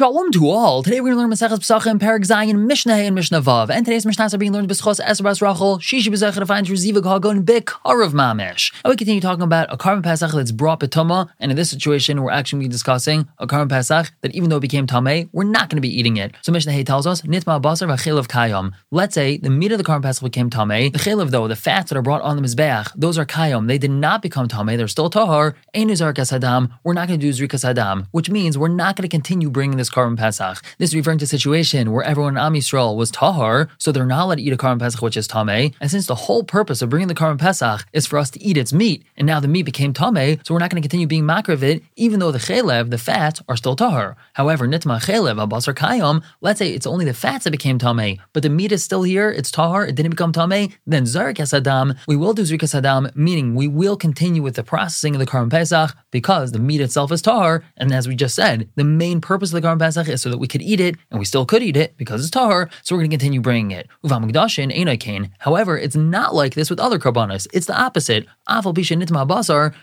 Shalom to all. Today we're going to learn Maseches Pesachim, Perek Zayin, Mishnah and Mishnah Vav. And today's Mishnahs are being learned B'schos Esabas Rachel, Shishi B'zechah to find Reziva Gagon B'karav Mamish. And we continue talking about a korban Pesach that's brought B'toma, and in this situation we're actually discussing a korban Pesach that even though it became Tameh, we're not going to be eating it. So Mishnah Hay tells us, Nitma Basar V'chelav Kayom. Let's say the meat of the korban Pesach became Tameh, the Chelav though, the fats that are brought on the Mizbeach, those are Kayom. They did not become Tameh, they're still Tahar, Ein Zarkas Hadam, we're not going to do Zrikas Hadam, which means we're not going to continue bringing this korban Pesach. This is referring to a situation where everyone in Am Yisrael was tahar, so they're not allowed to eat a korban Pesach which is tameh. And since the whole purpose of bringing the korban Pesach is for us to eat its meat, and now the meat became tameh, so we're not going to continue being makar it, even though the chelev, the fats, are still tahar. However, nitma chelev abasar kayom, let's say it's only the fats that became tameh, but the meat is still here, it's tahar, it didn't become tameh, then zarikas adam, we will do zarikas adam, meaning we will continue with the processing of the korban Pesach because the meat itself is tahar, and as we just said, the main purpose of the korban Pesach is so that we could eat it, and we still could eat it because it's tahar, so we're going to continue bringing it. However, it's not like this with other karbanos. It's the opposite.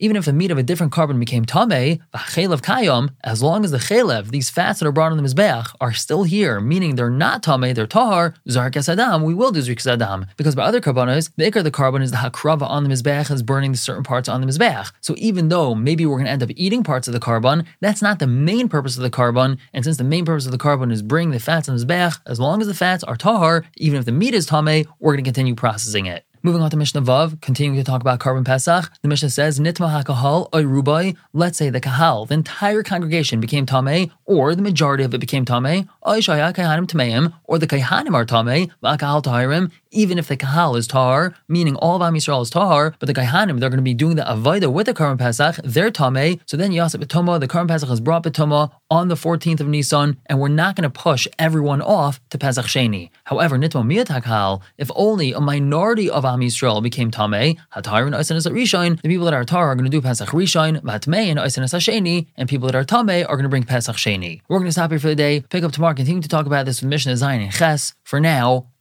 Even if the meat of a different korban became v'chelev kayom, as long as the chelev, these fats that are brought on the mizbeach, are still here, meaning they're not tameh, they're tahar. Zarkas adam, we will do zrikas adam because by other karbanos, the ikar the korban is the hakrava on the mizbeach is burning the certain parts on the mizbeach. So even though maybe we're going to end up eating parts of the korban, that's not the main purpose of the korban. And since the main purpose of the korban is bring the fats on the mizbeach, as long as the fats are tahar, even if the meat is tameh, we're going to continue processing it. Moving on to Mishnah Vav, continuing to talk about korban Pesach, the Mishnah says, Nitma HaKahal oy rubai, let's say the Kahal, the entire congregation became Tameh, or the majority of it became Tameh, oy shaya Kaihanim Tameim, or the Kaihanim are Tameh, Vakahal Tahirim, even if the Kahal is Tahar, meaning all of Am Yisrael is Tahar, but the Kaihanim, they're going to be doing the Avaida with the korban Pesach, they're Tameh, so then Yasip Betoma, the korban Pesach is brought Betoma on the 14th of Nisan, and we're not going to push everyone off to Pesach Sheni. However, Nitma Miyatakal, if only a minority of Am Yisrael became Tameh, Hatar and Aisanas Rishon, the people that are Tar are going to do Pesach Rishon, Vatmei and Aisanas Sheni, and people that are Tameh are going to bring Pesach Sheni. We're going to stop here for the day, pick up tomorrow, continue to talk about this with Mishnah Zayin and Ches. For now,